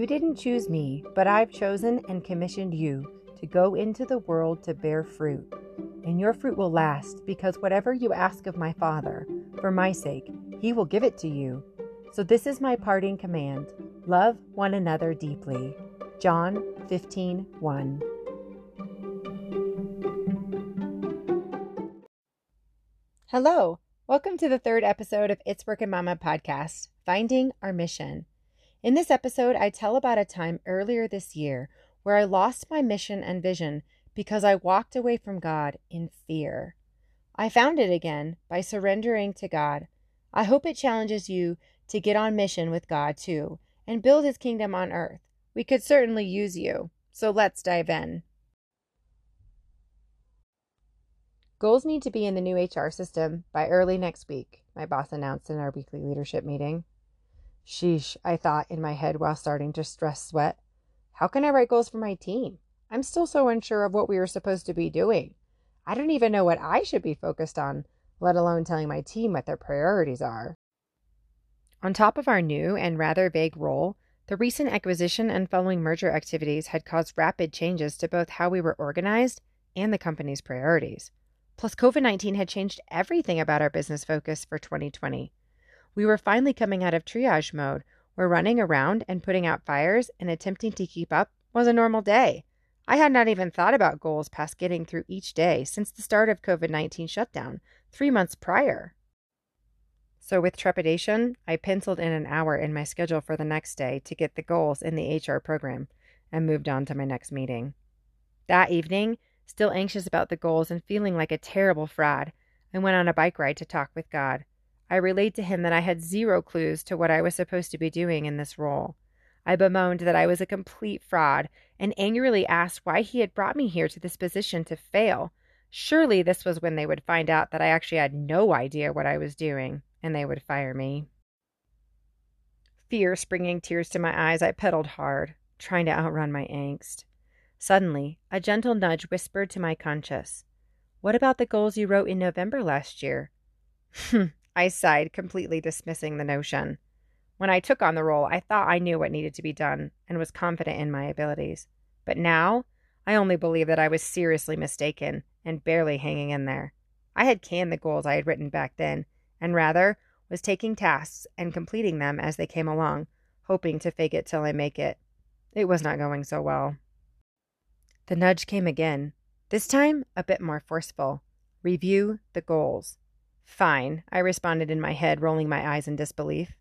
You didn't choose me, but I've chosen and commissioned you to go into the world to bear fruit. And your fruit will last, because whatever you ask of my Father, for my sake, he will give it to you. So this is my parting command love one another deeply. John 15 1. Hello, welcome to the third episode of It's Workin' Mama podcast, Finding Our Mission. In this episode, I tell about a time earlier this year where I lost my mission and vision because I walked away from God in fear. I found it again by surrendering to God. I hope it challenges you to get on mission with God too and build his kingdom on earth. We could certainly use you. So let's dive in. Goals need to be in the new HR system by early next week, my boss announced in our weekly leadership meeting. Sheesh, I thought in my head while starting to stress sweat. How can I write goals for my team? I'm still so unsure of what we were supposed to be doing. I don't even know what I should be focused on, let alone telling my team what their priorities are. On top of our new and rather vague role, the recent acquisition and following merger activities had caused rapid changes to both how we were organized and the company's priorities. Plus, COVID 19 had changed everything about our business focus for 2020. We were finally coming out of triage mode, where running around and putting out fires and attempting to keep up was a normal day. I had not even thought about goals past getting through each day since the start of COVID 19 shutdown, three months prior. So, with trepidation, I penciled in an hour in my schedule for the next day to get the goals in the HR program and moved on to my next meeting. That evening, Still anxious about the goals and feeling like a terrible fraud, I went on a bike ride to talk with God. I relayed to him that I had zero clues to what I was supposed to be doing in this role. I bemoaned that I was a complete fraud and angrily asked why he had brought me here to this position to fail. Surely this was when they would find out that I actually had no idea what I was doing and they would fire me. Fear springing tears to my eyes, I pedaled hard, trying to outrun my angst. Suddenly, a gentle nudge whispered to my conscience, What about the goals you wrote in November last year? Hmm. I sighed, completely dismissing the notion. When I took on the role, I thought I knew what needed to be done and was confident in my abilities. But now, I only believe that I was seriously mistaken and barely hanging in there. I had canned the goals I had written back then, and rather was taking tasks and completing them as they came along, hoping to fake it till I make it. It was not going so well. The nudge came again, this time a bit more forceful. Review the goals. Fine, I responded in my head, rolling my eyes in disbelief.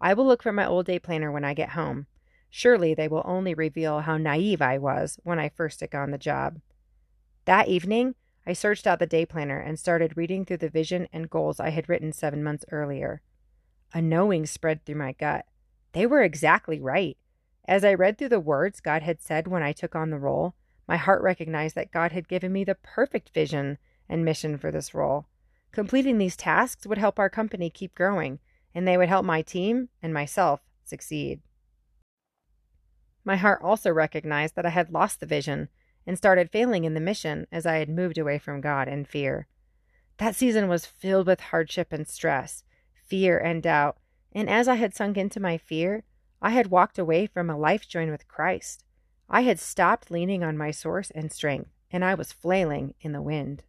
I will look for my old day planner when I get home. Surely they will only reveal how naive I was when I first took on the job. That evening, I searched out the day planner and started reading through the vision and goals I had written seven months earlier. A knowing spread through my gut. They were exactly right. As I read through the words God had said when I took on the role, my heart recognized that God had given me the perfect vision and mission for this role. Completing these tasks would help our company keep growing, and they would help my team and myself succeed. My heart also recognized that I had lost the vision and started failing in the mission as I had moved away from God in fear. That season was filled with hardship and stress, fear and doubt, and as I had sunk into my fear, I had walked away from a life joined with Christ. I had stopped leaning on my source and strength, and I was flailing in the wind.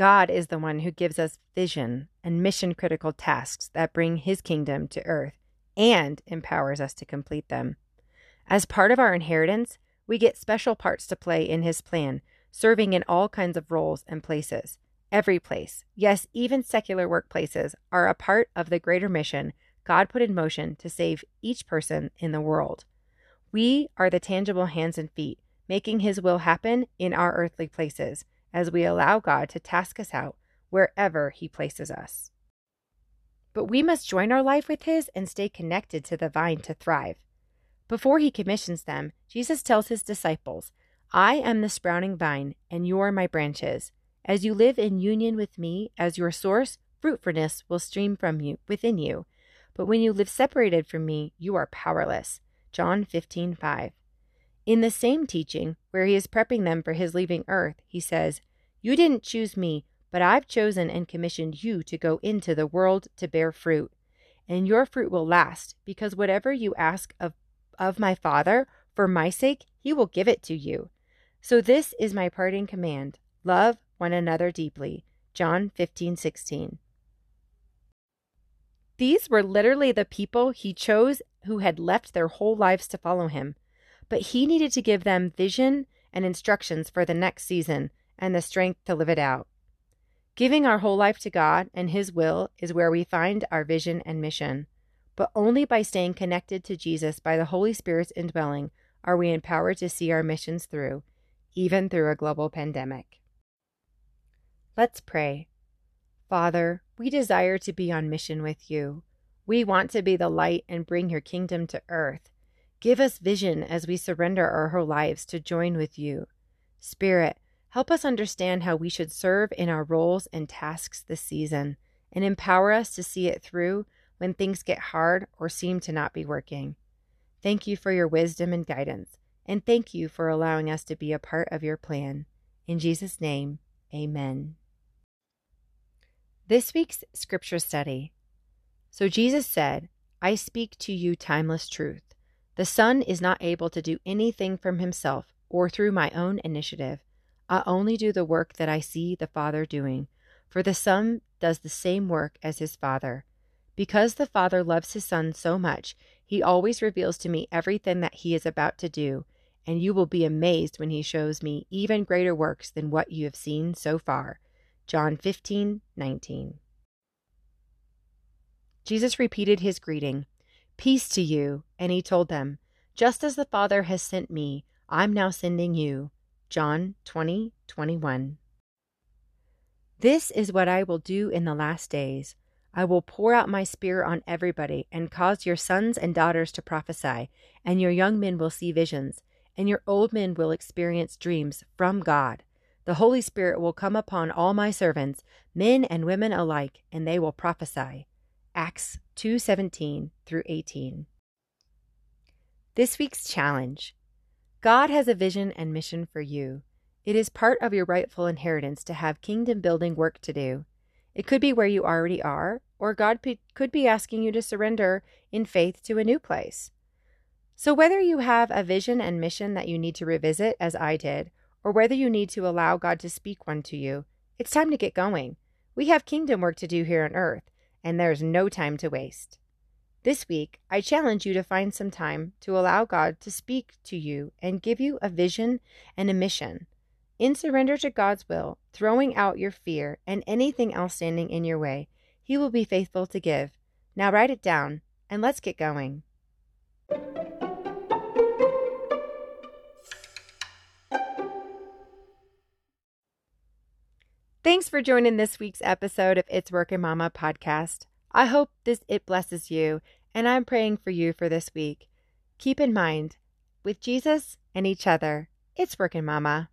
God is the one who gives us vision and mission critical tasks that bring his kingdom to earth and empowers us to complete them. As part of our inheritance, we get special parts to play in his plan, serving in all kinds of roles and places. Every place, yes, even secular workplaces, are a part of the greater mission God put in motion to save each person in the world. We are the tangible hands and feet, making His will happen in our earthly places as we allow God to task us out wherever He places us. But we must join our life with His and stay connected to the vine to thrive. Before He commissions them, Jesus tells His disciples, I am the sprouting vine, and you are my branches. As you live in union with me as your source, fruitfulness will stream from you within you. But when you live separated from me, you are powerless. John 15:5. In the same teaching, where he is prepping them for his leaving earth, he says, You didn't choose me, but I've chosen and commissioned you to go into the world to bear fruit. And your fruit will last, because whatever you ask of of my Father, for my sake, he will give it to you. So this is my parting command love one another deeply. John 15, 16. These were literally the people he chose who had left their whole lives to follow him. But he needed to give them vision and instructions for the next season and the strength to live it out. Giving our whole life to God and His will is where we find our vision and mission. But only by staying connected to Jesus by the Holy Spirit's indwelling are we empowered to see our missions through, even through a global pandemic. Let's pray. Father, we desire to be on mission with you. We want to be the light and bring your kingdom to earth. Give us vision as we surrender our whole lives to join with you. Spirit, help us understand how we should serve in our roles and tasks this season, and empower us to see it through when things get hard or seem to not be working. Thank you for your wisdom and guidance, and thank you for allowing us to be a part of your plan. In Jesus' name, amen. This week's scripture study. So Jesus said, I speak to you timeless truth. The Son is not able to do anything from himself or through my own initiative. I only do the work that I see the Father doing, for the Son does the same work as his Father. Because the Father loves his Son so much, he always reveals to me everything that he is about to do, and you will be amazed when he shows me even greater works than what you have seen so far. John 15, 19. Jesus repeated his greeting, Peace to you, and he told them, Just as the Father has sent me, I'm now sending you. John 20, 21. This is what I will do in the last days. I will pour out my spirit on everybody and cause your sons and daughters to prophesy, and your young men will see visions, and your old men will experience dreams from God. The Holy Spirit will come upon all my servants, men and women alike, and they will prophesy. Acts 2:17 through 18. This week's challenge. God has a vision and mission for you. It is part of your rightful inheritance to have kingdom building work to do. It could be where you already are, or God could be asking you to surrender in faith to a new place. So, whether you have a vision and mission that you need to revisit, as I did, or whether you need to allow God to speak one to you, it's time to get going. We have kingdom work to do here on earth, and there's no time to waste. This week, I challenge you to find some time to allow God to speak to you and give you a vision and a mission. In surrender to God's will, throwing out your fear and anything else standing in your way, He will be faithful to give. Now write it down and let's get going. Thanks for joining this week's episode of It's Working Mama podcast. I hope this it blesses you, and I'm praying for you for this week. Keep in mind, with Jesus and each other, it's working mama.